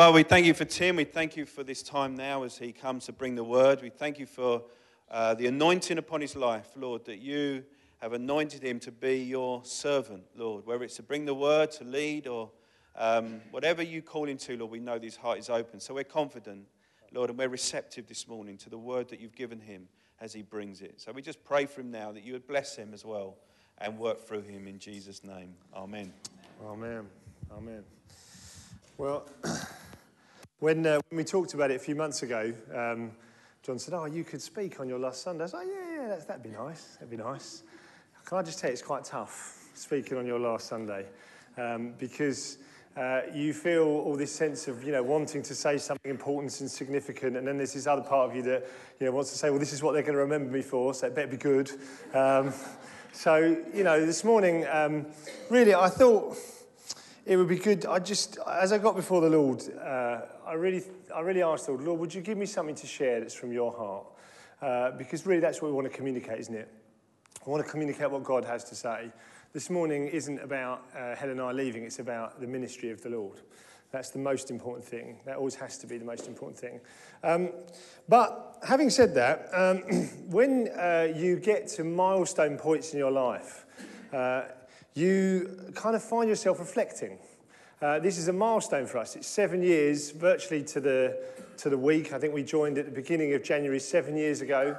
Father, we thank you for Tim. We thank you for this time now as he comes to bring the word. We thank you for uh, the anointing upon his life, Lord, that you have anointed him to be your servant, Lord, whether it's to bring the word, to lead, or um, whatever you call him to, Lord, we know his heart is open. So we're confident, Lord, and we're receptive this morning to the word that you've given him as he brings it. So we just pray for him now that you would bless him as well and work through him in Jesus' name. Amen. Amen. Amen. Well, when, uh, when we talked about it a few months ago, um, John said, Oh, you could speak on your last Sunday. I was like, Yeah, yeah, that, that'd be nice. That'd be nice. Can I just tell you, it's quite tough speaking on your last Sunday um, because uh, you feel all this sense of, you know, wanting to say something important and significant, and then there's this other part of you that, you know, wants to say, well, this is what they're going to remember me for, so it better be good. Um, so, you know, this morning, um, really, I thought it would be good. I just, as I got before the Lord, uh, I really, I really asked the Lord, Lord, would you give me something to share that's from your heart? Uh, because really, that's what we want to communicate, isn't it? I want to communicate what God has to say. This morning isn't about uh, Helen and I leaving, it's about the ministry of the Lord. That's the most important thing. That always has to be the most important thing. Um, but having said that, um, when uh, you get to milestone points in your life, uh, you kind of find yourself reflecting. Uh, this is a milestone for us. It's seven years, virtually to the, to the week. I think we joined at the beginning of January seven years ago,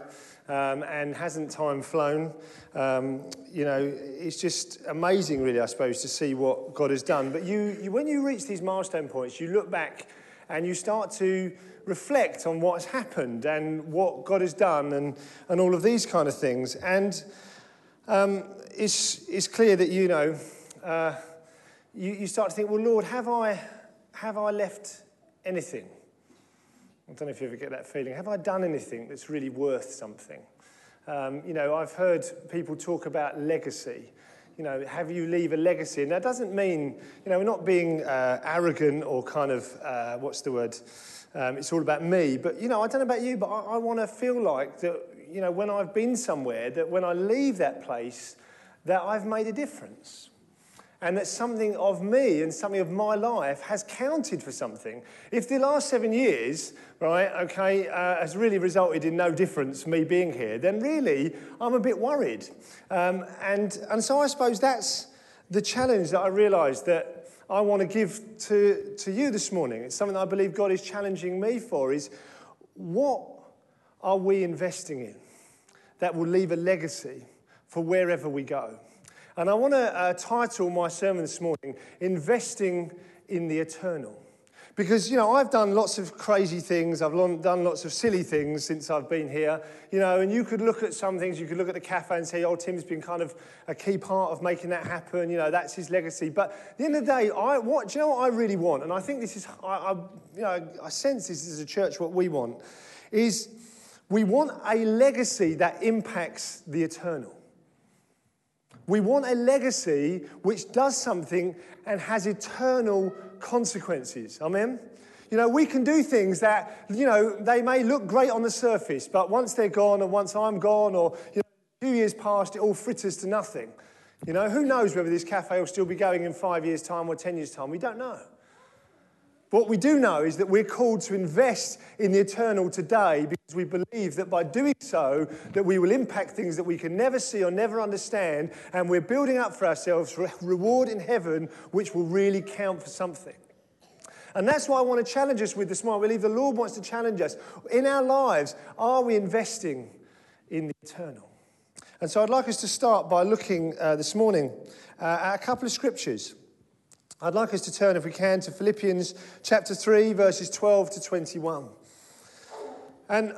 um, and hasn't time flown. Um, you know, it's just amazing, really, I suppose, to see what God has done. But you, you, when you reach these milestone points, you look back and you start to reflect on what's happened and what God has done and, and all of these kind of things. And um, it's, it's clear that, you know, uh, you, you start to think, well, Lord, have I, have I left anything? I don't know if you ever get that feeling. Have I done anything that's really worth something? Um, you know, I've heard people talk about legacy. You know, have you leave a legacy? And that doesn't mean, you know, we're not being uh, arrogant or kind of, uh, what's the word? Um, it's all about me. But, you know, I don't know about you, but I, I want to feel like that, you know, when I've been somewhere, that when I leave that place, that I've made a difference and that something of me and something of my life has counted for something. If the last seven years, right, okay, uh, has really resulted in no difference me being here, then really I'm a bit worried. Um, and, and so I suppose that's the challenge that I realised that I want to give to, to you this morning. It's something I believe God is challenging me for is what are we investing in that will leave a legacy for wherever we go? And I want to uh, title my sermon this morning, Investing in the Eternal. Because, you know, I've done lots of crazy things. I've done lots of silly things since I've been here. You know, and you could look at some things. You could look at the cafe and say, oh, Tim's been kind of a key part of making that happen. You know, that's his legacy. But at the end of the day, I, what, do you know what I really want? And I think this is, I, I, you know, I sense this as a church, what we want is we want a legacy that impacts the eternal. We want a legacy which does something and has eternal consequences. Amen? You know, we can do things that, you know, they may look great on the surface, but once they're gone, and once I'm gone, or you know, two years past, it all fritters to nothing. You know, who knows whether this cafe will still be going in five years' time or ten years' time? We don't know. What we do know is that we're called to invest in the eternal today because we believe that by doing so that we will impact things that we can never see or never understand and we're building up for ourselves reward in heaven which will really count for something. And that's why I want to challenge us with this morning. I believe the Lord wants to challenge us. In our lives, are we investing in the eternal? And so I'd like us to start by looking uh, this morning uh, at a couple of scriptures. I'd like us to turn, if we can, to Philippians chapter 3, verses 12 to 21. And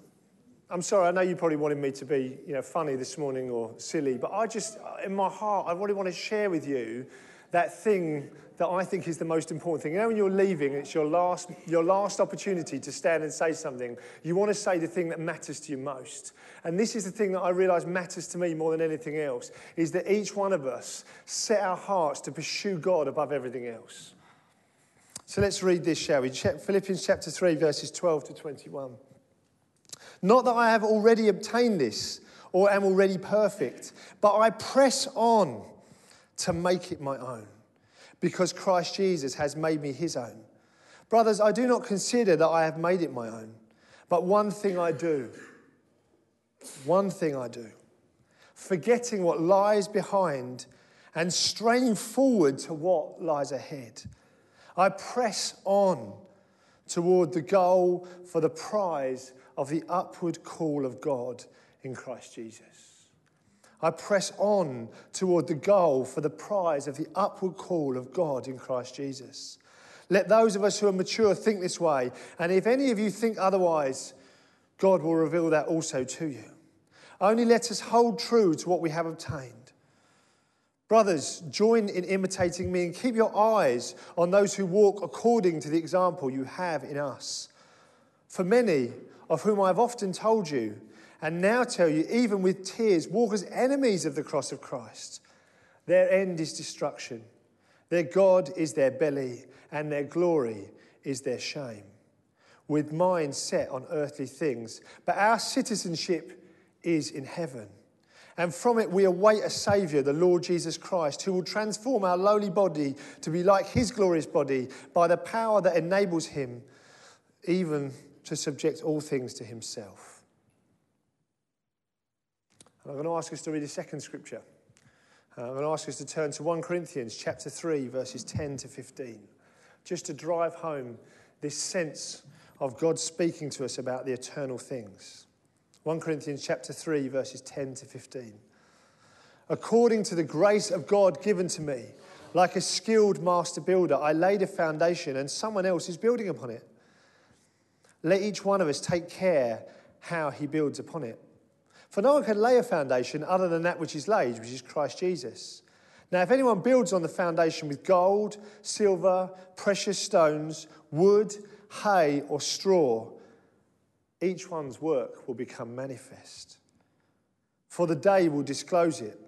I'm sorry, I know you probably wanted me to be you know, funny this morning or silly, but I just, in my heart, I really want to share with you that thing that I think is the most important thing. You know, when you're leaving, it's your last, your last opportunity to stand and say something. You want to say the thing that matters to you most. And this is the thing that I realize matters to me more than anything else, is that each one of us set our hearts to pursue God above everything else. So let's read this, shall we? Philippians chapter 3, verses 12 to 21. Not that I have already obtained this or am already perfect, but I press on to make it my own because Christ Jesus has made me his own. Brothers, I do not consider that I have made it my own, but one thing I do. One thing I do. Forgetting what lies behind and straining forward to what lies ahead. I press on toward the goal for the prize of the upward call of God in Christ Jesus. I press on toward the goal for the prize of the upward call of God in Christ Jesus. Let those of us who are mature think this way, and if any of you think otherwise, God will reveal that also to you. Only let us hold true to what we have obtained. Brothers, join in imitating me and keep your eyes on those who walk according to the example you have in us. For many, of whom I have often told you, and now tell you, even with tears, walk as enemies of the cross of Christ. Their end is destruction. Their God is their belly, and their glory is their shame. With minds set on earthly things, but our citizenship is in heaven and from it we await a Saviour, the Lord Jesus Christ, who will transform our lowly body to be like his glorious body by the power that enables him even to subject all things to himself. And I'm going to ask us to read a second scripture. Uh, I'm going to ask us to turn to 1 Corinthians chapter 3, verses 10 to 15, just to drive home this sense of God speaking to us about the eternal things. 1 Corinthians chapter 3 verses 10 to 15. According to the grace of God given to me, like a skilled master builder, I laid a foundation and someone else is building upon it. Let each one of us take care how he builds upon it. For no one can lay a foundation other than that which is laid, which is Christ Jesus. Now, if anyone builds on the foundation with gold, silver, precious stones, wood, hay, or straw, each one's work will become manifest. For the day will disclose it,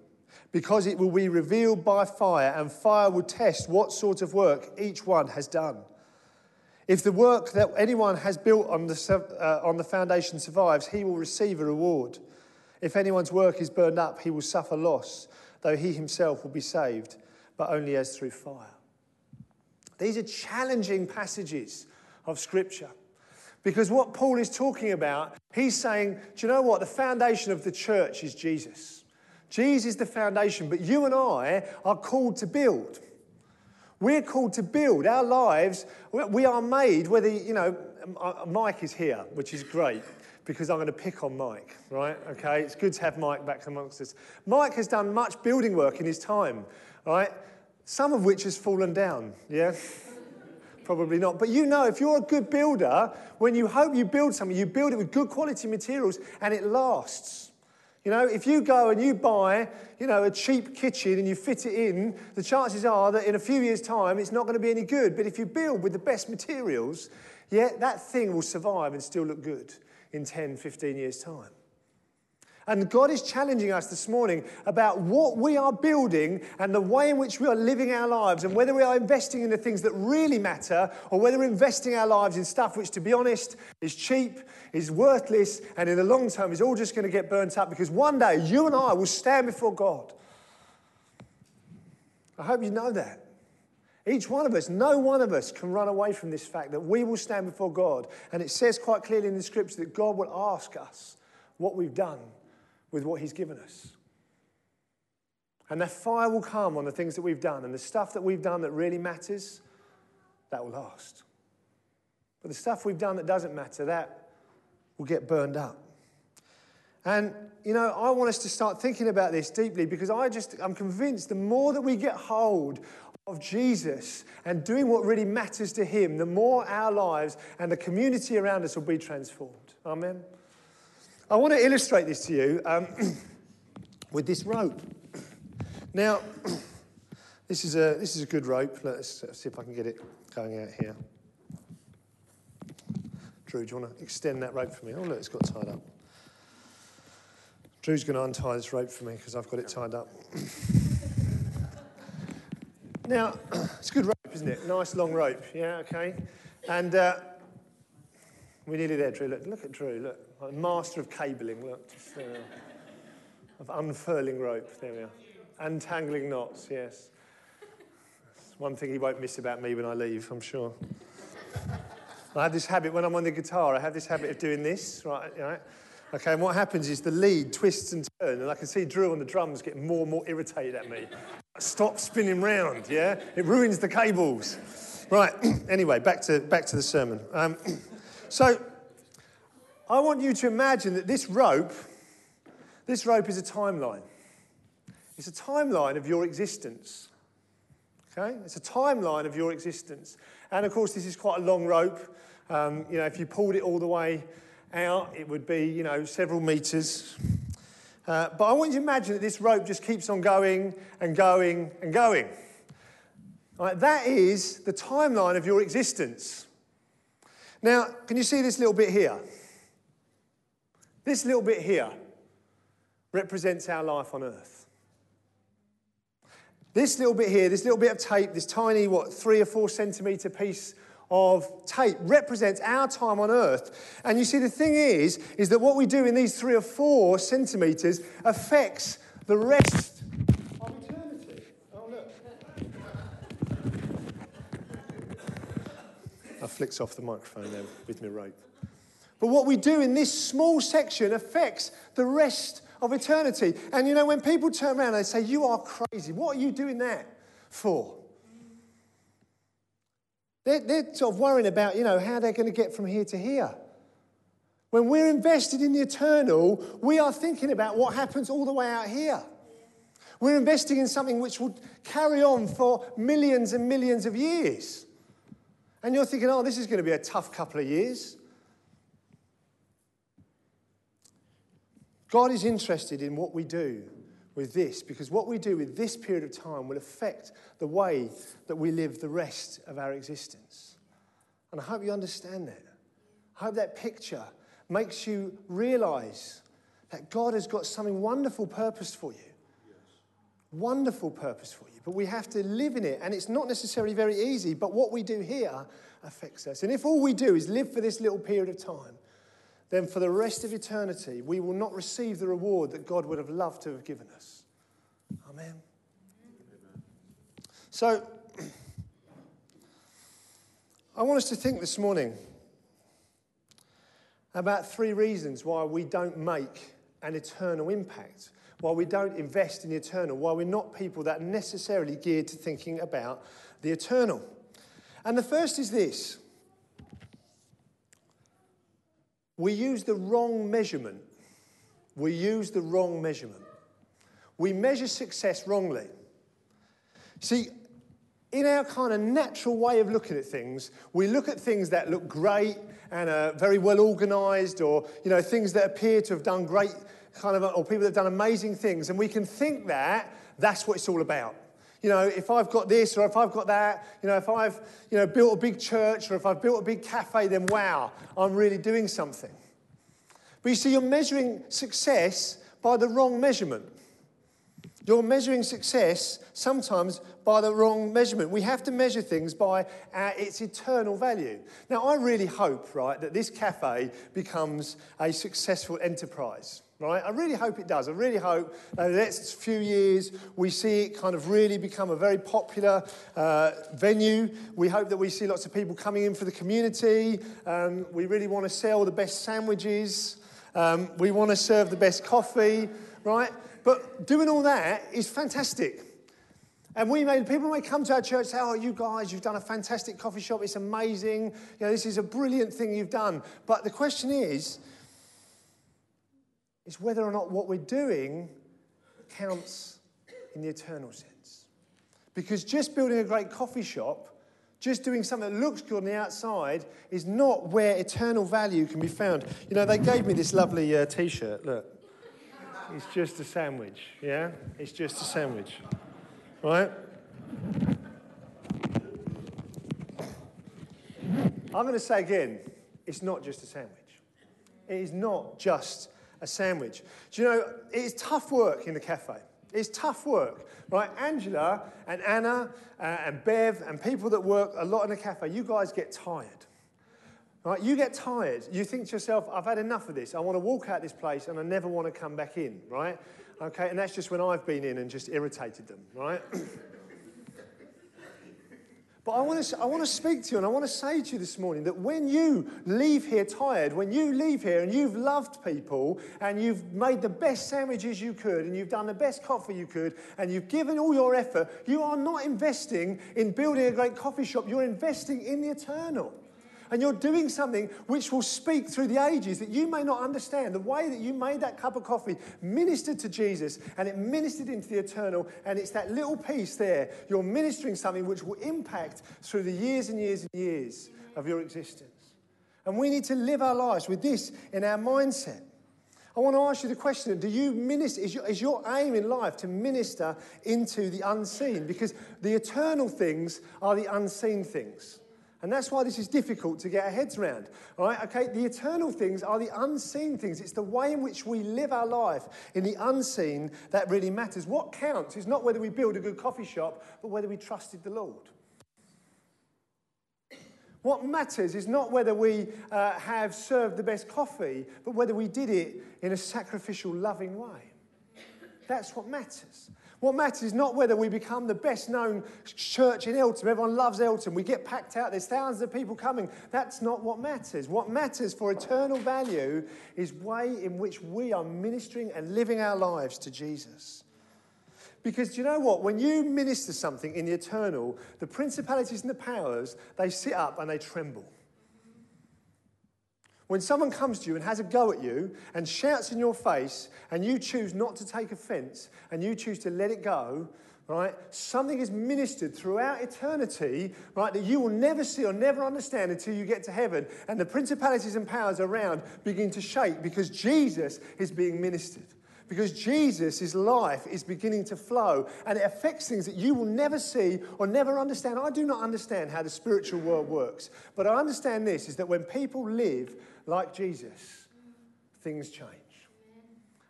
because it will be revealed by fire, and fire will test what sort of work each one has done. If the work that anyone has built on the, uh, on the foundation survives, he will receive a reward. If anyone's work is burned up, he will suffer loss, though he himself will be saved, but only as through fire. These are challenging passages of Scripture. Because what Paul is talking about, he's saying, do you know what? The foundation of the church is Jesus. Jesus is the foundation, but you and I are called to build. We're called to build our lives. We are made, whether, you know, uh, Mike is here, which is great because I'm going to pick on Mike, right? Okay, it's good to have Mike back amongst us. Mike has done much building work in his time, right? Some of which has fallen down, yeah? Probably not. But you know, if you're a good builder, when you hope you build something, you build it with good quality materials and it lasts. You know, if you go and you buy, you know, a cheap kitchen and you fit it in, the chances are that in a few years' time it's not going to be any good. But if you build with the best materials, yeah, that thing will survive and still look good in 10, 15 years' time. And God is challenging us this morning about what we are building and the way in which we are living our lives, and whether we are investing in the things that really matter or whether we're investing our lives in stuff which, to be honest, is cheap, is worthless, and in the long term is all just going to get burnt up because one day you and I will stand before God. I hope you know that. Each one of us, no one of us can run away from this fact that we will stand before God. And it says quite clearly in the scripture that God will ask us what we've done with what He's given us. And that fire will come on the things that we've done, and the stuff that we've done that really matters, that will last. But the stuff we've done that doesn't matter, that will get burned up. And, you know, I want us to start thinking about this deeply because I just, I'm convinced the more that we get hold of Jesus and doing what really matters to Him, the more our lives and the community around us will be transformed. Amen. I want to illustrate this to you um, with this rope. Now, this is a, this is a good rope. Let's see if I can get it going out here. Drew, do you want to extend that rope for me? Oh, look, it's got tied up. Drew's going to untie this rope for me because I've got it tied up. now, it's good rope, isn't it? Nice long rope. Yeah, okay. And uh, we're nearly there, Drew. Look, look at Drew. Look, master of cabling. Look, just, uh, of unfurling rope. There we are. Untangling knots. Yes. That's one thing he won't miss about me when I leave. I'm sure. I have this habit when I'm on the guitar, I have this habit of doing this, right? right? Okay, and what happens is the lead twists and turns, and I can see Drew on the drums getting more and more irritated at me. Stop spinning round, yeah? It ruins the cables. Right, anyway, back to, back to the sermon. Um, so, I want you to imagine that this rope, this rope is a timeline. It's a timeline of your existence. Okay? It's a timeline of your existence. And of course, this is quite a long rope. Um, you know, if you pulled it all the way out, it would be, you know, several meters. Uh, but I want you to imagine that this rope just keeps on going and going and going. Right, that is the timeline of your existence. Now, can you see this little bit here? This little bit here represents our life on earth. This little bit here, this little bit of tape, this tiny, what, three or four centimeter piece of tape represents our time on earth. And you see, the thing is, is that what we do in these three or four centimeters affects the rest of eternity. Oh, look. I flicked off the microphone there with my rope. But what we do in this small section affects the rest of eternity. And you know, when people turn around and they say, You are crazy, what are you doing that for? They're, they're sort of worrying about, you know, how they're going to get from here to here. When we're invested in the eternal, we are thinking about what happens all the way out here. We're investing in something which will carry on for millions and millions of years. And you're thinking, oh, this is going to be a tough couple of years. God is interested in what we do with this because what we do with this period of time will affect the way that we live the rest of our existence. And I hope you understand that. I hope that picture makes you realize that God has got something wonderful purpose for you. Yes. Wonderful purpose for you. But we have to live in it. And it's not necessarily very easy, but what we do here affects us. And if all we do is live for this little period of time, then for the rest of eternity, we will not receive the reward that God would have loved to have given us. Amen. So, I want us to think this morning about three reasons why we don't make an eternal impact, why we don't invest in the eternal, why we're not people that are necessarily geared to thinking about the eternal. And the first is this we use the wrong measurement. We use the wrong measurement. We measure success wrongly. See, in our kind of natural way of looking at things, we look at things that look great and are very well organized, or you know, things that appear to have done great kind of, or people that have done amazing things, and we can think that that's what it's all about. You know, if I've got this or if I've got that, you know, if I've, you know, built a big church or if I've built a big cafe, then wow, I'm really doing something. But you see, you're measuring success by the wrong measurement. You're measuring success sometimes by the wrong measurement. We have to measure things by uh, its eternal value. Now, I really hope, right, that this cafe becomes a successful enterprise right? I really hope it does. I really hope that in the next few years we see it kind of really become a very popular uh, venue. We hope that we see lots of people coming in for the community. Um, we really want to sell the best sandwiches. Um, we want to serve the best coffee, right? But doing all that is fantastic. And we may, people may come to our church and say, Oh, you guys, you've done a fantastic coffee shop. It's amazing. You know, this is a brilliant thing you've done. But the question is, is whether or not what we're doing counts in the eternal sense. Because just building a great coffee shop, just doing something that looks good on the outside, is not where eternal value can be found. You know, they gave me this lovely uh, t shirt. Look, it's just a sandwich, yeah? It's just a sandwich, right? I'm going to say again, it's not just a sandwich. It is not just a sandwich. Do you know, it's tough work in the cafe. It's tough work, right? Angela and Anna uh, and Bev and people that work a lot in the cafe, you guys get tired. Right? You get tired. You think to yourself, I've had enough of this. I want to walk out this place and I never want to come back in, right? Okay, and that's just when I've been in and just irritated them, right? But I want, to, I want to speak to you and I want to say to you this morning that when you leave here tired, when you leave here and you've loved people and you've made the best sandwiches you could and you've done the best coffee you could and you've given all your effort, you are not investing in building a great coffee shop, you're investing in the eternal and you're doing something which will speak through the ages that you may not understand. The way that you made that cup of coffee ministered to Jesus and it ministered into the eternal, and it's that little piece there. You're ministering something which will impact through the years and years and years of your existence. And we need to live our lives with this in our mindset. I want to ask you the question do you minister? Is your, is your, aim in life to minister into the unseen? Because the eternal things are the unseen things. And that's why this is difficult to get our heads around. All right, okay, the eternal things are the unseen things. It's the way in which we live our life in the unseen that really matters. What counts is not whether we build a good coffee shop, but whether we trusted the Lord. What matters is not whether we uh, have served the best coffee, but whether we did it in a sacrificial, loving way. That's what matters. What matters is not whether we become the best known church in Eltham. Everyone loves Eltham. We get packed out. There's thousands of people coming. That's not what matters. What matters for eternal value is way in which we are ministering and living our lives to Jesus. Because do you know what? When you minister something in the eternal, the principalities and the powers, they sit up and they tremble. When someone comes to you and has a go at you and shouts in your face, and you choose not to take offense and you choose to let it go, right? Something is ministered throughout eternity, right, that you will never see or never understand until you get to heaven. And the principalities and powers around begin to shake because Jesus is being ministered. Because Jesus' life is beginning to flow and it affects things that you will never see or never understand. I do not understand how the spiritual world works, but I understand this is that when people live like Jesus, things change.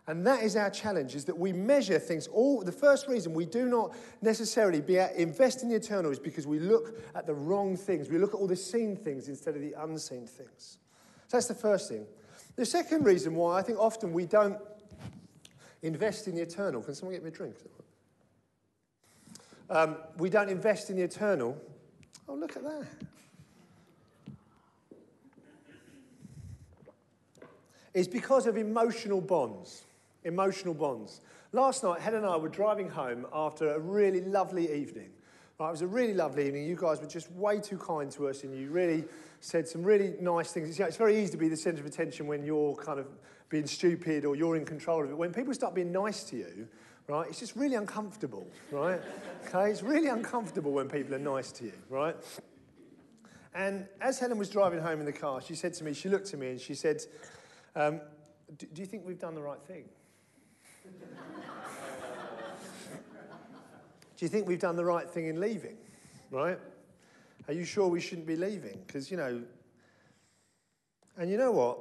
And that is our challenge, is that we measure things. All the first reason we do not necessarily be at, invest in the eternal is because we look at the wrong things. We look at all the seen things instead of the unseen things. So that's the first thing. The second reason why I think often we don't invest in the eternal. Can someone get me a drink? Um, we don't invest in the eternal. Oh, look at that. Is because of emotional bonds. Emotional bonds. Last night, Helen and I were driving home after a really lovely evening. Right, it was a really lovely evening. You guys were just way too kind to us, and you really said some really nice things. It's, very easy to be the centre of attention when you're kind of being stupid or you're in control of it. When people start being nice to you, right, it's just really uncomfortable, right? Okay, it's really uncomfortable when people are nice to you, right? And as Helen was driving home in the car, she said to me, she looked at me and she said, um, do, do you think we've done the right thing? do you think we've done the right thing in leaving? Right? Are you sure we shouldn't be leaving? Because, you know, and you know what?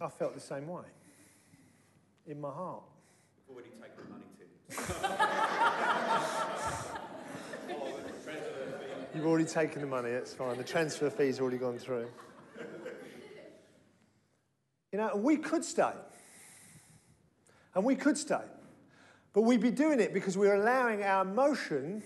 I felt the same way in my heart. You've already taken the money, Tim. You've already taken the money, that's fine. The transfer fee's already gone through. You know, we could stay. And we could stay. But we'd be doing it because we're allowing our emotion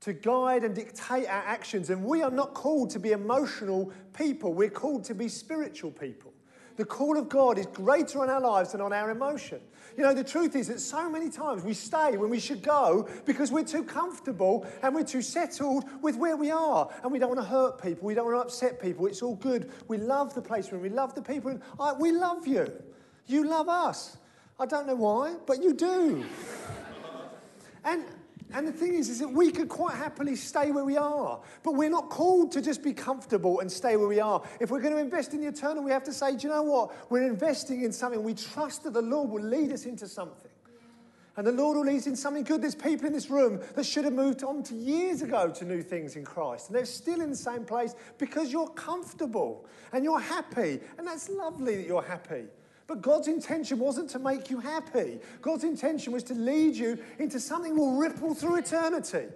to guide and dictate our actions. And we are not called to be emotional people, we're called to be spiritual people. The call of God is greater on our lives than on our emotion. You know, the truth is that so many times we stay when we should go because we're too comfortable and we're too settled with where we are. And we don't want to hurt people. We don't want to upset people. It's all good. We love the place where we love the people. And I, we love you. You love us. I don't know why, but you do. and and the thing is, is that we could quite happily stay where we are, but we're not called to just be comfortable and stay where we are. If we're going to invest in the eternal, we have to say, do you know what? We're investing in something. We trust that the Lord will lead us into something. And the Lord will lead us in something good. There's people in this room that should have moved on to years ago to new things in Christ. And they're still in the same place because you're comfortable and you're happy. And that's lovely that you're happy. But God's intention wasn't to make you happy. God's intention was to lead you into something will ripple through eternity.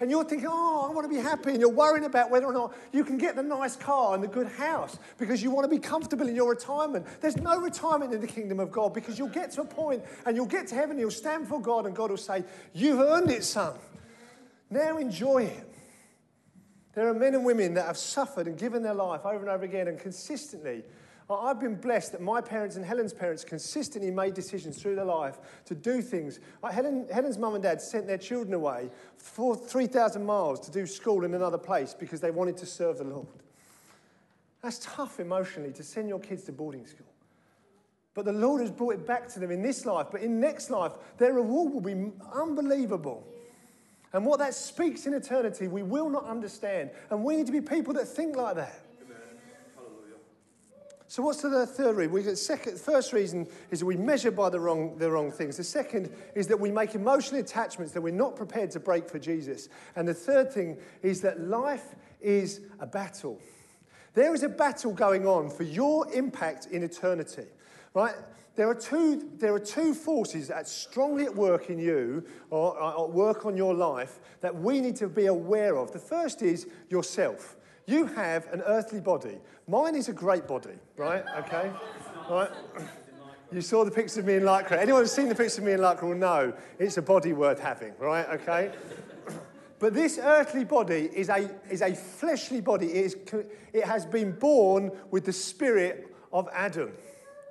And you're thinking, oh, I want to be happy. And you're worrying about whether or not you can get the nice car and the good house because you want to be comfortable in your retirement. There's no retirement in the kingdom of God because you'll get to a point and you'll get to heaven, you'll stand for God, and God will say, You've earned it, son. Now enjoy it. There are men and women that have suffered and given their life over and over again and consistently. I've been blessed that my parents and Helen's parents consistently made decisions through their life to do things. Like Helen, Helen's mum and dad sent their children away for 3,000 miles to do school in another place because they wanted to serve the Lord. That's tough emotionally to send your kids to boarding school. But the Lord has brought it back to them in this life. But in next life, their reward will be unbelievable. And what that speaks in eternity, we will not understand. And we need to be people that think like that. So what's the third reason? We get second, first reason is that we measure by the wrong, the wrong things. The second is that we make emotional attachments that we're not prepared to break for Jesus. And the third thing is that life is a battle. There is a battle going on for your impact in eternity, right? There are two, there are two forces that strongly at work in you or, or work on your life that we need to be aware of. The first is yourself. You have an earthly body. Mine is a great body, right? Okay? Right? You saw the picture of me in Lycra. Anyone who's seen the picture of me in Lycra will know it's a body worth having, right? Okay? But this earthly body is a, is a fleshly body. It, is, it has been born with the spirit of Adam,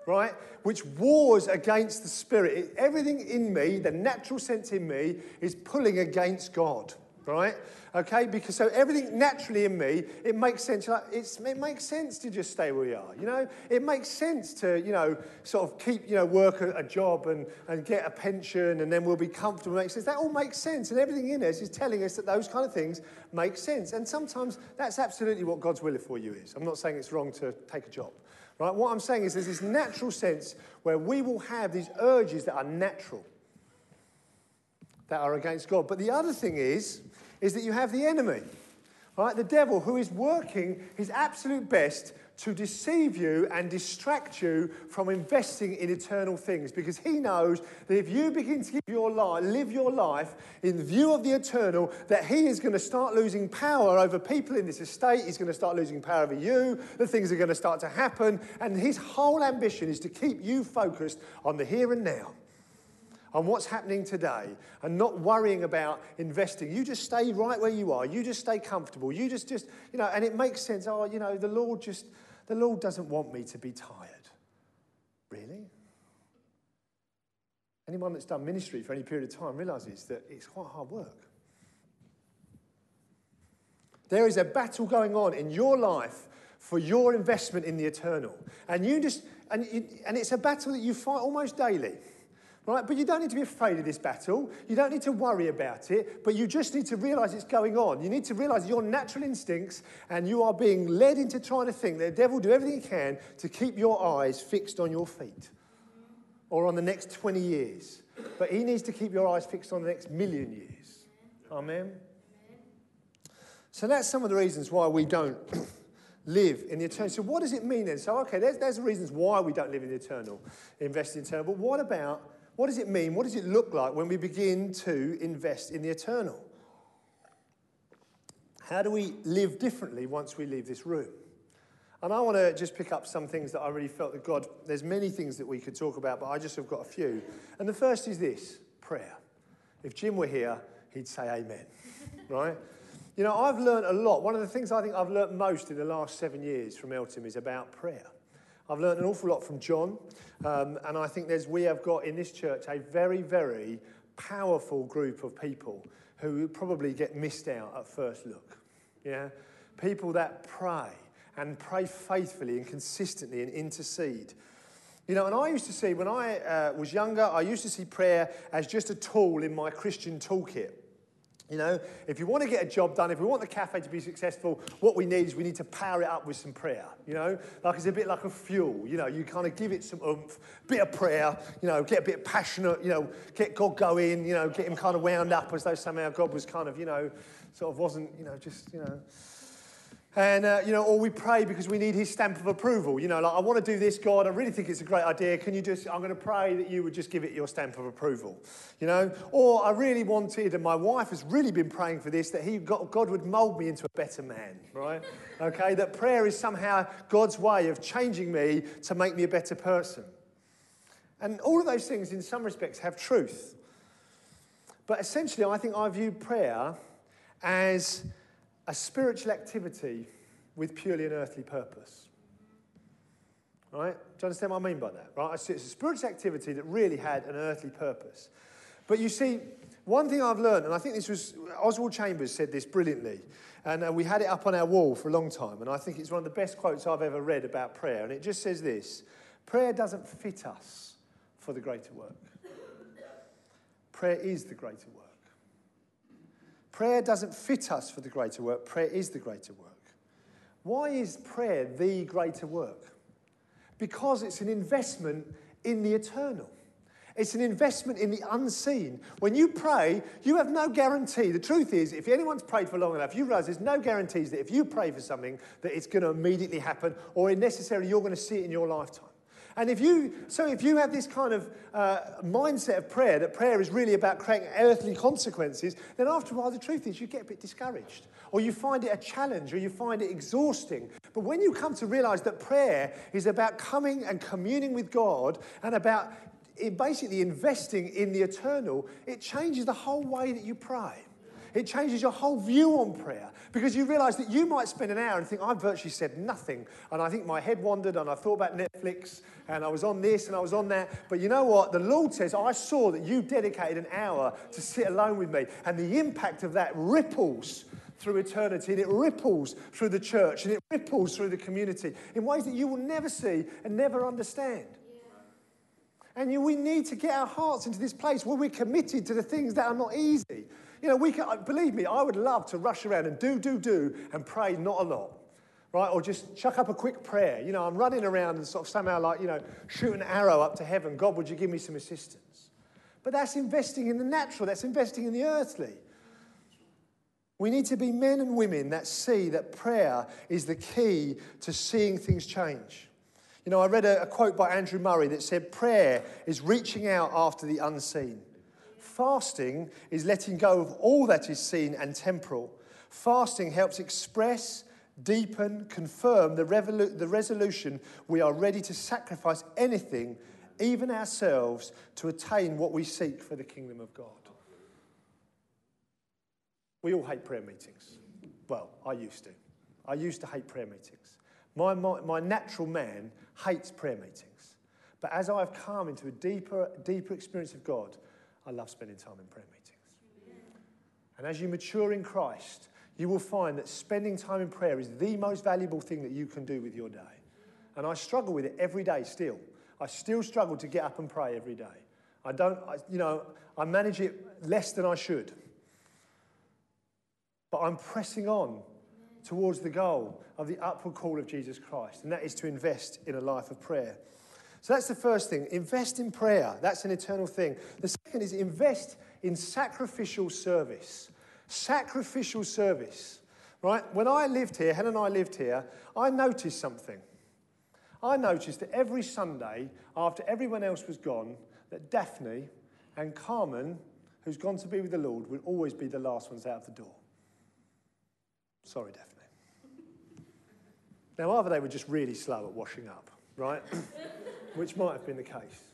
right? Which wars against the spirit. It, everything in me, the natural sense in me, is pulling against God, right? okay? Because so everything naturally in me, it makes sense. Like, it makes sense to just stay where we are, you know? It makes sense to, you know, sort of keep, you know, work a, a job and, and get a pension and then we'll be comfortable. It makes sense. That all makes sense. And everything in us is telling us that those kind of things make sense. And sometimes that's absolutely what God's will for you is. I'm not saying it's wrong to take a job. Right? What I'm saying is there's this natural sense where we will have these urges that are natural, that are against God. But the other thing is, is that you have the enemy, right? The devil who is working his absolute best to deceive you and distract you from investing in eternal things because he knows that if you begin to your life, live your life in view of the eternal, that he is going to start losing power over people in this estate. He's going to start losing power over you. The things are going to start to happen. And his whole ambition is to keep you focused on the here and now on what's happening today and not worrying about investing. You just stay right where you are. You just stay comfortable. You just, just, you know, and it makes sense. Oh, you know, the Lord just, the Lord doesn't want me to be tired. Really? Anyone that's done ministry for any period of time realizes that it's quite hard work. There is a battle going on in your life for your investment in the eternal. And you just, and, you, and it's a battle that you fight almost daily. Right? But you don't need to be afraid of this battle. You don't need to worry about it, but you just need to realize it's going on. You need to realize your natural instincts and you are being led into trying to think that the devil will do everything he can to keep your eyes fixed on your feet or on the next 20 years. But he needs to keep your eyes fixed on the next million years. Amen. So that's some of the reasons why we don't live in the eternal. So what does it mean then? So, okay, there's, there's the reasons why we don't live in the eternal, invest in eternal. But what about what does it mean? What does it look like when we begin to invest in the eternal? How do we live differently once we leave this room? And I want to just pick up some things that I really felt that God, there's many things that we could talk about, but I just have got a few. And the first is this prayer. If Jim were here, he'd say amen, right? You know, I've learned a lot. One of the things I think I've learned most in the last seven years from Eltham is about prayer. I've learned an awful lot from John, um, and I think there's, we have got in this church a very, very powerful group of people who probably get missed out at first look. Yeah? People that pray and pray faithfully and consistently and intercede. You know, and I used to see, when I uh, was younger, I used to see prayer as just a tool in my Christian toolkit. You know, if you want to get a job done, if we want the cafe to be successful, what we need is we need to power it up with some prayer. You know, like it's a bit like a fuel. You know, you kind of give it some oomph, bit of prayer. You know, get a bit passionate. You know, get God going. You know, get him kind of wound up as though somehow God was kind of, you know, sort of wasn't, you know, just, you know. And, uh, you know, or we pray because we need his stamp of approval. You know, like, I want to do this, God. I really think it's a great idea. Can you just, I'm going to pray that you would just give it your stamp of approval. You know, or I really wanted, and my wife has really been praying for this, that he, got God would mold me into a better man, right? Okay, that prayer is somehow God's way of changing me to make me a better person. And all of those things, in some respects, have truth. But essentially, I think I view prayer as a spiritual activity with purely an earthly purpose. Right? Do you understand what I mean by that? Right? It's a spiritual activity that really had an earthly purpose. But you see, one thing I've learned, and I think this was Oswald Chambers said this brilliantly, and uh, we had it up on our wall for a long time, and I think it's one of the best quotes I've ever read about prayer. And it just says this Prayer doesn't fit us for the greater work, prayer is the greater work. Prayer doesn't fit us for the greater work, prayer is the greater work. Why is prayer the greater work? Because it's an investment in the eternal. It's an investment in the unseen. When you pray, you have no guarantee. The truth is, if anyone's prayed for long enough, you realize there's no guarantees that if you pray for something, that it's going to immediately happen or necessarily you're going to see it in your lifetime. And if you, so if you have this kind of uh, mindset of prayer, that prayer is really about creating earthly consequences, then after a while, the truth is you get a bit discouraged, or you find it a challenge, or you find it exhausting. But when you come to realize that prayer is about coming and communing with God and about basically investing in the eternal, it changes the whole way that you pray. It changes your whole view on prayer because you realize that you might spend an hour and think, I've virtually said nothing. And I think my head wandered and I thought about Netflix and I was on this and I was on that. But you know what? The Lord says, I saw that you dedicated an hour to sit alone with me. And the impact of that ripples through eternity and it ripples through the church and it ripples through the community in ways that you will never see and never understand. And you, we need to get our hearts into this place where we're committed to the things that are not easy. You know, we can, believe me, I would love to rush around and do, do, do and pray not a lot, right? Or just chuck up a quick prayer. You know, I'm running around and sort of somehow like, you know, shoot an arrow up to heaven. God, would you give me some assistance? But that's investing in the natural, that's investing in the earthly. We need to be men and women that see that prayer is the key to seeing things change. You know, I read a, a quote by Andrew Murray that said, Prayer is reaching out after the unseen. Fasting is letting go of all that is seen and temporal. Fasting helps express, deepen, confirm the, revolu- the resolution we are ready to sacrifice anything, even ourselves, to attain what we seek for the kingdom of God. We all hate prayer meetings. Well, I used to. I used to hate prayer meetings. My, my, my natural man hates prayer meetings. But as I've come into a deeper, deeper experience of God, I love spending time in prayer meetings. And as you mature in Christ, you will find that spending time in prayer is the most valuable thing that you can do with your day. And I struggle with it every day still. I still struggle to get up and pray every day. I don't, I, you know, I manage it less than I should. But I'm pressing on towards the goal of the upward call of Jesus Christ, and that is to invest in a life of prayer. So that's the first thing. Invest in prayer. That's an eternal thing. The second is invest in sacrificial service. Sacrificial service. Right? When I lived here, Helen and I lived here, I noticed something. I noticed that every Sunday, after everyone else was gone, that Daphne and Carmen, who's gone to be with the Lord, would always be the last ones out of the door. Sorry, Daphne. Now, either they were just really slow at washing up, right? which might have been the case.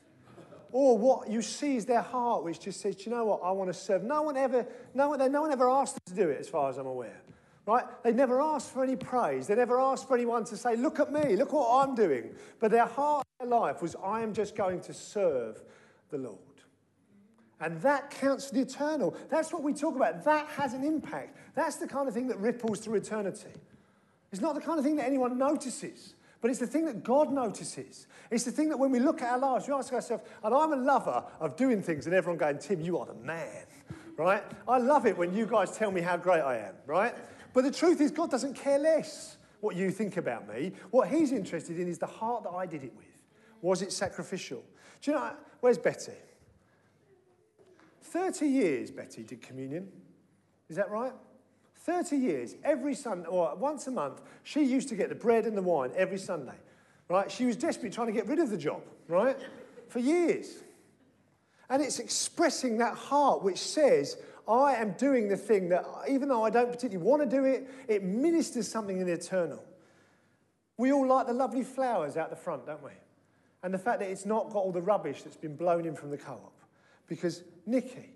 Or what you see is their heart, which just says, you know what, I want to serve. No one ever, no one, no one ever asked them to do it, as far as I'm aware. Right? They never asked for any praise. They never asked for anyone to say, look at me, look what I'm doing. But their heart, their life was, I am just going to serve the Lord. And that counts for the eternal. That's what we talk about. That has an impact. That's the kind of thing that ripples through eternity. It's not the kind of thing that anyone notices, but it's the thing that God notices. It's the thing that when we look at our lives, we ask ourselves, and I'm a lover of doing things and everyone going, Tim, you are the man, right? I love it when you guys tell me how great I am, right? But the truth is, God doesn't care less what you think about me. What He's interested in is the heart that I did it with. Was it sacrificial? Do you know, where's Betty? 30 years Betty did communion. Is that right? 30 years, every Sunday, or once a month, she used to get the bread and the wine every Sunday, right? She was desperately trying to get rid of the job, right? For years. And it's expressing that heart which says, I am doing the thing that, even though I don't particularly want to do it, it ministers something in the eternal. We all like the lovely flowers out the front, don't we? And the fact that it's not got all the rubbish that's been blown in from the co op. Because Nikki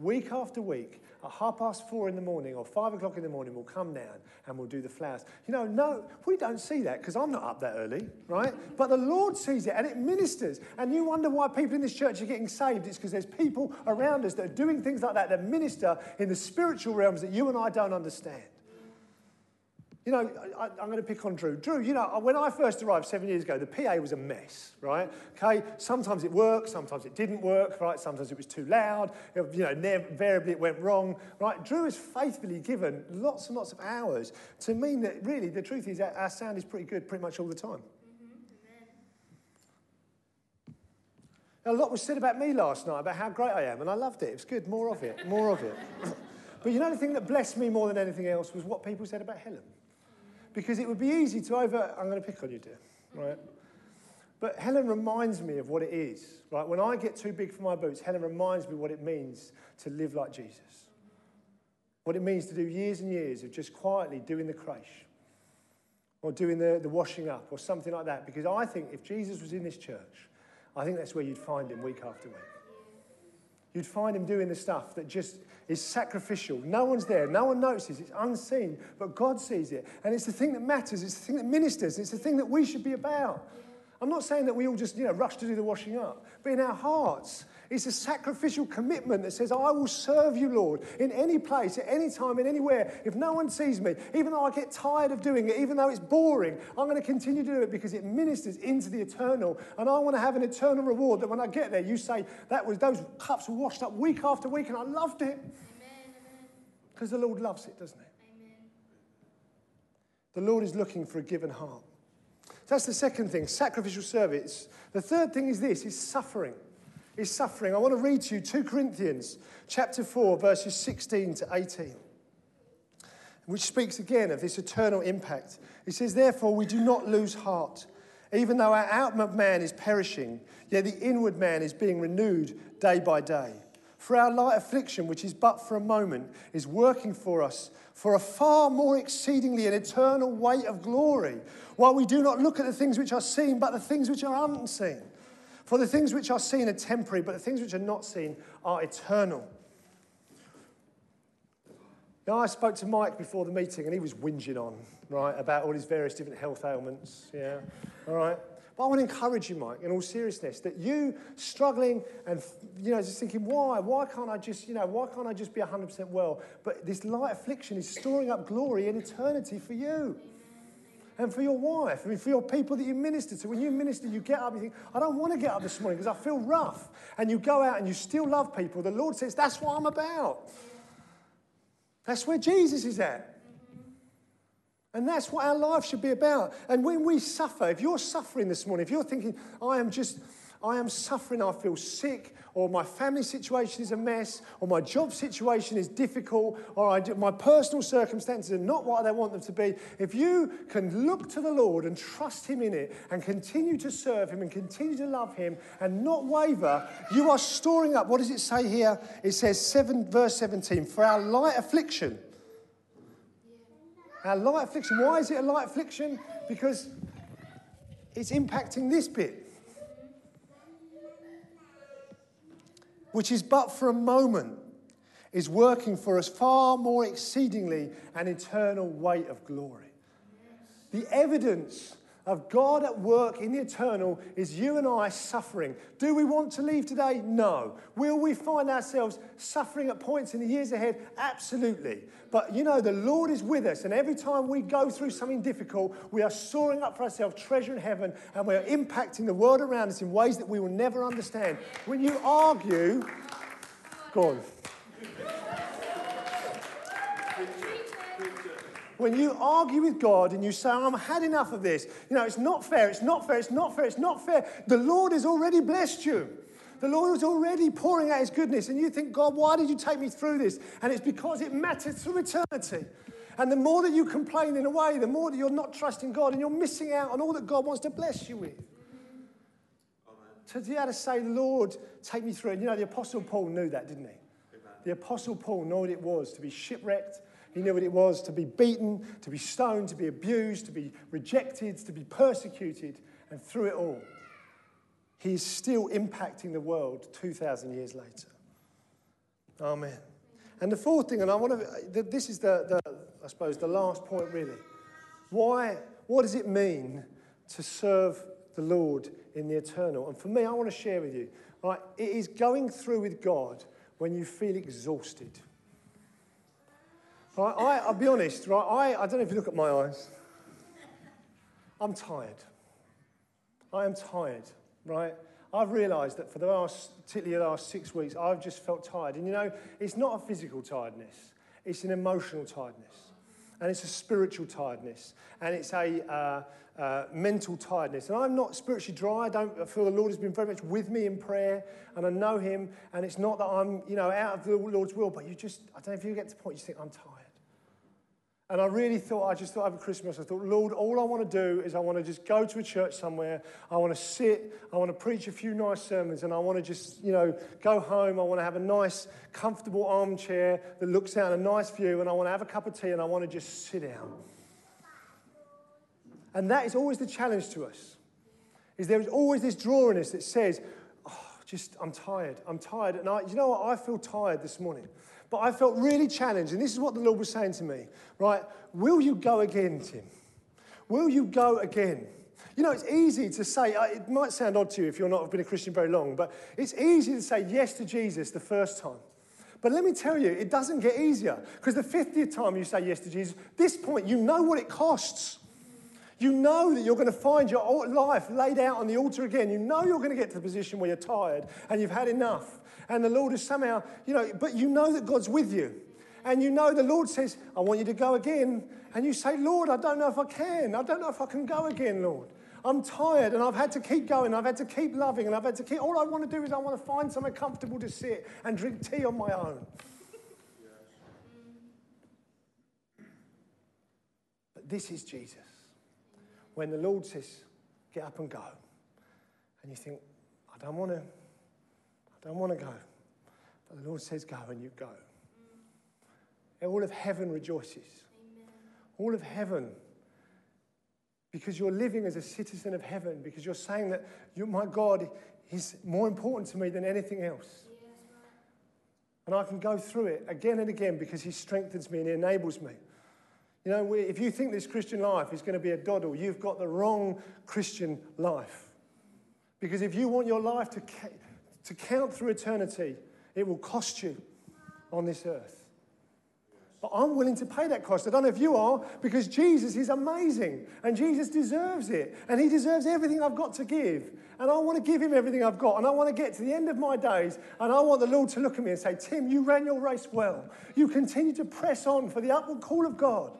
week after week, at half past four in the morning or five o'clock in the morning, we'll come down and we'll do the flowers. You know, no, we don't see that because I'm not up that early, right? But the Lord sees it and it ministers. And you wonder why people in this church are getting saved. It's because there's people around us that are doing things like that that minister in the spiritual realms that you and I don't understand. You know, I, am going to pick on Drew. Drew, you know, when I first arrived seven years ago, the PA was a mess, right? Okay, sometimes it worked, sometimes it didn't work, right? Sometimes it was too loud, you know, invariably it went wrong, right? Drew has faithfully given lots and lots of hours to mean that really the truth is our sound is pretty good pretty much all the time. Mm-hmm. A lot was said about me last night, about how great I am, and I loved it. It was good, more of it, more of it. but you know the thing that blessed me more than anything else was what people said about Helen because it would be easy to over. I'm going to pick on you, dear, right? But Helen reminds me of what it is, right? When I get too big for my boots, Helen reminds me what it means to live like Jesus. What it means to do years and years of just quietly doing the creche or doing the, the washing up or something like that. Because I think if Jesus was in this church, I think that's where you'd find him week after week. You'd find him doing the stuff that just is sacrificial. No one's there. No one notices. It's unseen, but God sees it. And it's the thing that matters. It's the thing that ministers. It's the thing that we should be about. I'm not saying that we all just, you know, rush to do the washing up, but in our hearts, it's a sacrificial commitment that says, I will serve you, Lord, in any place, at any time, in anywhere. If no one sees me, even though I get tired of doing it, even though it's boring, I'm going to continue to do it because it ministers into the eternal. And I want to have an eternal reward that when I get there, you say, that was those cups were washed up week after week, and I loved it. Because the Lord loves it, doesn't he? Amen. The Lord is looking for a given heart. That's the second thing, sacrificial service. The third thing is this, is suffering is suffering. I want to read to you 2 Corinthians chapter 4, verses 16 to 18, which speaks again of this eternal impact. It says, Therefore, we do not lose heart. Even though our outward man is perishing, yet the inward man is being renewed day by day. For our light affliction, which is but for a moment, is working for us for a far more exceedingly and eternal weight of glory, while we do not look at the things which are seen, but the things which are unseen. For the things which are seen are temporary, but the things which are not seen are eternal. Now, I spoke to Mike before the meeting, and he was whinging on, right, about all his various different health ailments, yeah, all right. But I want to encourage you, Mike, in all seriousness, that you struggling and, you know, just thinking, why? Why can't I just, you know, why can't I just be 100% well? But this light affliction is storing up glory in eternity for you and for your wife, I mean, for your people that you minister to. When you minister, you get up, and you think, I don't want to get up this morning because I feel rough. And you go out and you still love people. The Lord says, That's what I'm about. That's where Jesus is at. And that's what our life should be about. And when we suffer, if you're suffering this morning, if you're thinking, I am just, I am suffering, I feel sick, or my family situation is a mess, or my job situation is difficult, or I, my personal circumstances are not what I want them to be, if you can look to the Lord and trust Him in it and continue to serve Him and continue to love Him and not waver, you are storing up. What does it say here? It says, seven, verse 17, for our light affliction. Our light affliction. Why is it a light affliction? Because it's impacting this bit. which is but for a moment, is working for us far more exceedingly an eternal weight of glory. The evidence of God at work in the eternal is you and I suffering. Do we want to leave today? No. Will we find ourselves suffering at points in the years ahead? Absolutely. But you know, the Lord is with us, and every time we go through something difficult, we are soaring up for ourselves treasure in heaven, and we are impacting the world around us in ways that we will never understand. When you argue, go on. When you argue with God and you say, I've had enough of this, you know, it's not fair, it's not fair, it's not fair, it's not fair, the Lord has already blessed you. The Lord was already pouring out his goodness, and you think, God, why did you take me through this? And it's because it matters through eternity. And the more that you complain in a way, the more that you're not trusting God and you're missing out on all that God wants to bless you with. To be able to say, Lord, take me through. And you know, the Apostle Paul knew that, didn't he? Amen. The Apostle Paul knew what it was to be shipwrecked, he knew what it was to be beaten, to be stoned, to be abused, to be rejected, to be persecuted. And through it all, he is still impacting the world 2,000 years later. Amen. And the fourth thing, and I want to, this is the, the, I suppose, the last point really. Why, what does it mean to serve the Lord in the eternal? And for me, I want to share with you, right, it is going through with God when you feel exhausted. Right, I, I'll be honest, right, I, I don't know if you look at my eyes. I'm tired. I am tired, right? I've realised that for the last, particularly the last six weeks, I've just felt tired. And you know, it's not a physical tiredness, it's an emotional tiredness. And it's a spiritual tiredness. And it's a uh, uh, mental tiredness. And I'm not spiritually dry. I don't I feel the Lord has been very much with me in prayer. And I know Him. And it's not that I'm, you know, out of the Lord's will. But you just, I don't know if you get to the point, you think, I'm tired. And I really thought, I just thought over Christmas, I thought, Lord, all I want to do is I want to just go to a church somewhere. I want to sit. I want to preach a few nice sermons. And I want to just, you know, go home. I want to have a nice, comfortable armchair that looks out a nice view. And I want to have a cup of tea and I want to just sit down. And that is always the challenge to us. Is there is always this draw in us that says, oh, just, I'm tired. I'm tired. And I, you know what? I feel tired this morning. But I felt really challenged, and this is what the Lord was saying to me, right? Will you go again, Tim? Will you go again? You know, it's easy to say, uh, it might sound odd to you if you're not been a Christian very long, but it's easy to say yes to Jesus the first time. But let me tell you, it doesn't get easier because the 50th time you say yes to Jesus, this point, you know what it costs. You know that you're going to find your life laid out on the altar again. You know you're going to get to the position where you're tired and you've had enough and the Lord is somehow, you know, but you know that God's with you. And you know the Lord says, I want you to go again. And you say, Lord, I don't know if I can. I don't know if I can go again, Lord. I'm tired and I've had to keep going. I've had to keep loving and I've had to keep. All I want to do is I want to find somewhere comfortable to sit and drink tea on my own. But this is Jesus. When the Lord says, get up and go, and you think, I don't want to. I don't want to go. But the Lord says, Go, and you go. and All of heaven rejoices. Amen. All of heaven. Because you're living as a citizen of heaven, because you're saying that you, my God is more important to me than anything else. And I can go through it again and again because He strengthens me and He enables me. You know, if you think this Christian life is going to be a doddle, you've got the wrong Christian life. Because if you want your life to to count through eternity, it will cost you on this earth. But I'm willing to pay that cost. I don't know if you are, because Jesus is amazing and Jesus deserves it. And he deserves everything I've got to give. And I want to give him everything I've got. And I want to get to the end of my days. And I want the Lord to look at me and say, Tim, you ran your race well. You continue to press on for the upward call of God.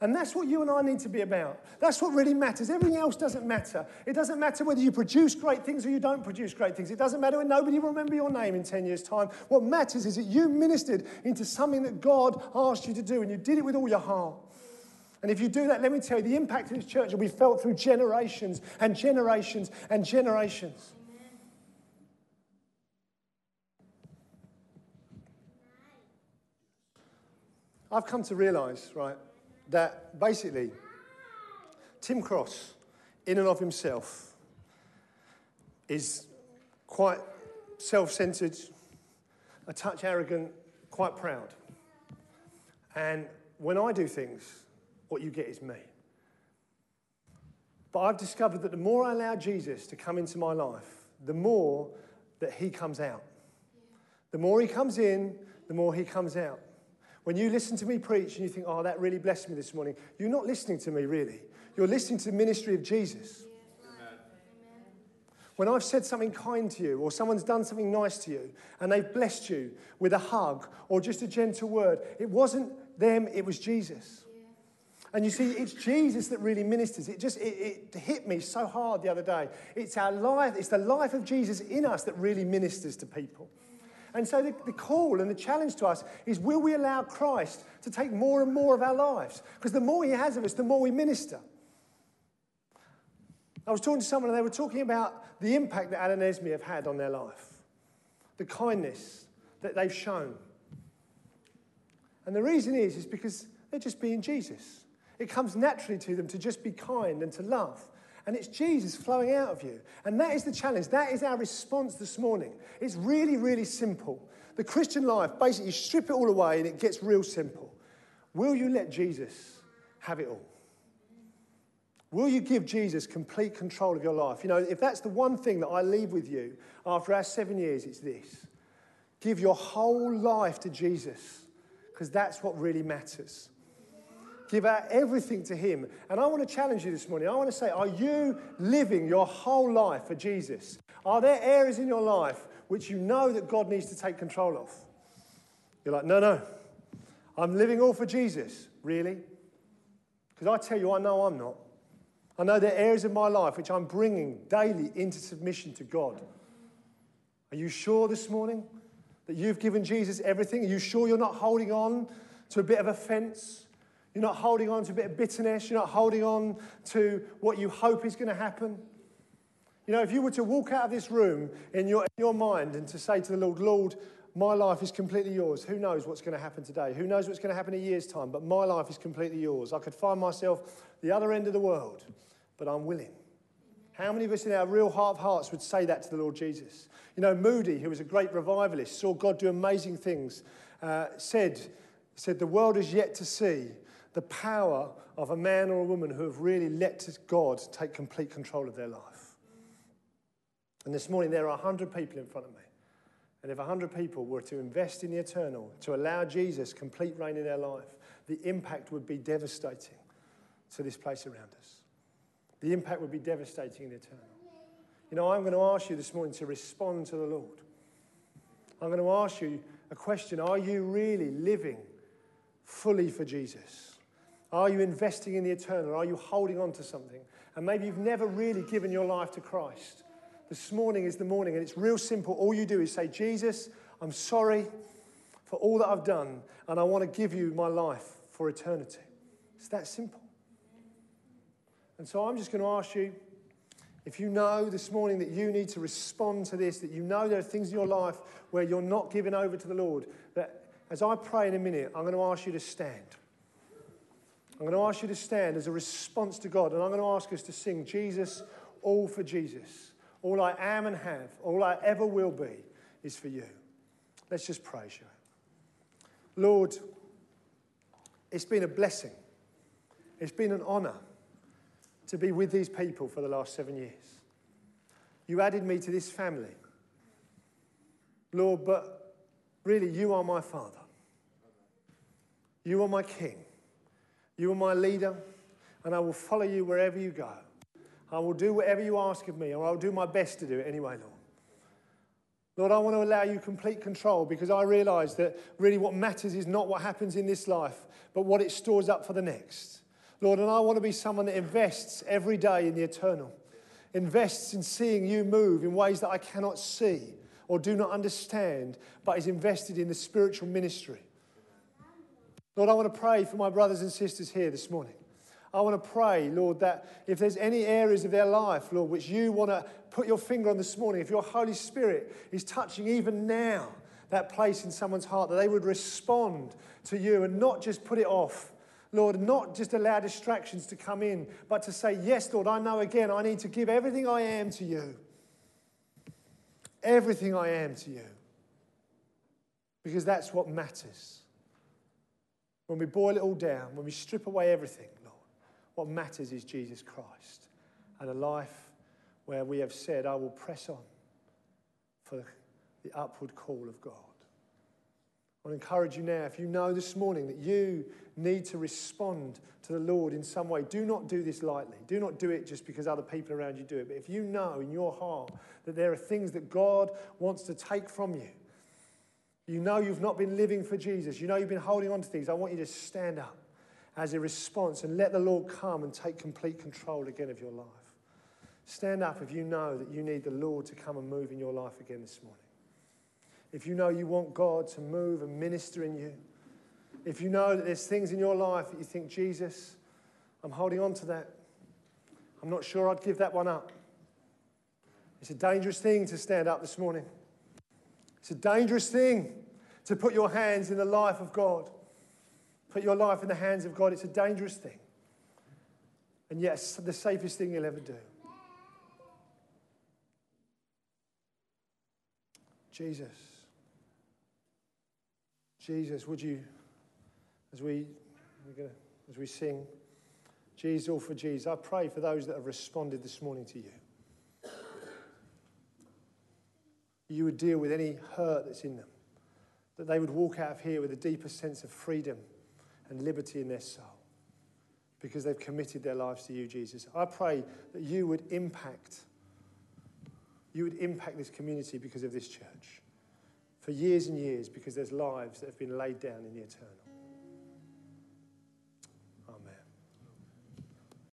And that's what you and I need to be about. That's what really matters. Everything else doesn't matter. It doesn't matter whether you produce great things or you don't produce great things. It doesn't matter when nobody will remember your name in 10 years' time. What matters is that you ministered into something that God asked you to do and you did it with all your heart. And if you do that, let me tell you, the impact of this church will be felt through generations and generations and generations. I've come to realize, right, that basically Tim Cross, in and of himself, is quite self centered, a touch arrogant, quite proud. And when I do things, what you get is me. But I've discovered that the more I allow Jesus to come into my life, the more that he comes out. The more he comes in, the more he comes out. When you listen to me preach and you think, oh, that really blessed me this morning, you're not listening to me really. You're listening to the ministry of Jesus. When I've said something kind to you, or someone's done something nice to you, and they've blessed you with a hug or just a gentle word, it wasn't them, it was Jesus. And you see, it's Jesus that really ministers. It just it, it, hit me so hard the other day. It's our life, it's the life of Jesus in us that really ministers to people. And so the, the call and the challenge to us is will we allow Christ to take more and more of our lives? Because the more he has of us, the more we minister. I was talking to someone and they were talking about the impact that Alan Esme have had on their life, the kindness that they've shown. And the reason is, is because they're just being Jesus. It comes naturally to them to just be kind and to love And it's Jesus flowing out of you. And that is the challenge. That is our response this morning. It's really, really simple. The Christian life, basically, you strip it all away and it gets real simple. Will you let Jesus have it all? Will you give Jesus complete control of your life? You know, if that's the one thing that I leave with you after our seven years, it's this give your whole life to Jesus, because that's what really matters. Give out everything to Him. And I want to challenge you this morning. I want to say, are you living your whole life for Jesus? Are there areas in your life which you know that God needs to take control of? You're like, no, no. I'm living all for Jesus. Really? Because I tell you, I know I'm not. I know there are areas of my life which I'm bringing daily into submission to God. Are you sure this morning that you've given Jesus everything? Are you sure you're not holding on to a bit of offense? You're not holding on to a bit of bitterness. You're not holding on to what you hope is going to happen. You know, if you were to walk out of this room in your, in your mind and to say to the Lord, Lord, my life is completely yours. Who knows what's going to happen today? Who knows what's going to happen in a year's time? But my life is completely yours. I could find myself the other end of the world, but I'm willing. How many of us in our real heart of hearts would say that to the Lord Jesus? You know, Moody, who was a great revivalist, saw God do amazing things, uh, said, said, The world is yet to see the power of a man or a woman who have really let God take complete control of their life. And this morning, there are 100 people in front of me. And if 100 people were to invest in the eternal, to allow Jesus complete reign in their life, the impact would be devastating to this place around us. The impact would be devastating in the eternal. You know, I'm going to ask you this morning to respond to the Lord. I'm going to ask you a question Are you really living fully for Jesus? Are you investing in the eternal? Are you holding on to something? And maybe you've never really given your life to Christ. This morning is the morning, and it's real simple. All you do is say, Jesus, I'm sorry for all that I've done, and I want to give you my life for eternity. It's that simple. And so I'm just going to ask you if you know this morning that you need to respond to this, that you know there are things in your life where you're not giving over to the Lord, that as I pray in a minute, I'm going to ask you to stand. I'm going to ask you to stand as a response to God, and I'm going to ask us to sing Jesus, all for Jesus. All I am and have, all I ever will be, is for you. Let's just praise you. Lord, it's been a blessing. It's been an honor to be with these people for the last seven years. You added me to this family. Lord, but really, you are my father. You are my king. You are my leader, and I will follow you wherever you go. I will do whatever you ask of me, or I'll do my best to do it anyway, Lord. Lord, I want to allow you complete control because I realize that really what matters is not what happens in this life, but what it stores up for the next. Lord, and I want to be someone that invests every day in the eternal, invests in seeing you move in ways that I cannot see or do not understand, but is invested in the spiritual ministry. Lord, I want to pray for my brothers and sisters here this morning. I want to pray, Lord, that if there's any areas of their life, Lord, which you want to put your finger on this morning, if your Holy Spirit is touching even now that place in someone's heart, that they would respond to you and not just put it off. Lord, not just allow distractions to come in, but to say, Yes, Lord, I know again, I need to give everything I am to you. Everything I am to you. Because that's what matters. When we boil it all down, when we strip away everything, Lord, what matters is Jesus Christ and a life where we have said, I will press on for the upward call of God. I encourage you now, if you know this morning that you need to respond to the Lord in some way, do not do this lightly. Do not do it just because other people around you do it. But if you know in your heart that there are things that God wants to take from you, you know you've not been living for Jesus, you know you've been holding on to things, I want you to stand up as a response and let the Lord come and take complete control again of your life. Stand up if you know that you need the Lord to come and move in your life again this morning. If you know you want God to move and minister in you, if you know that there's things in your life that you think, Jesus, I'm holding on to that. I'm not sure I'd give that one up. It's a dangerous thing to stand up this morning. It's a dangerous thing to put your hands in the life of God. Put your life in the hands of God. It's a dangerous thing. And yes, the safest thing you'll ever do. Jesus. Jesus, would you, as we, gonna, as we sing, Jesus, all for Jesus, I pray for those that have responded this morning to you. You would deal with any hurt that's in them, that they would walk out of here with a deeper sense of freedom and liberty in their soul because they've committed their lives to you, Jesus. I pray that you would impact, you would impact this community because of this church for years and years because there's lives that have been laid down in the eternal.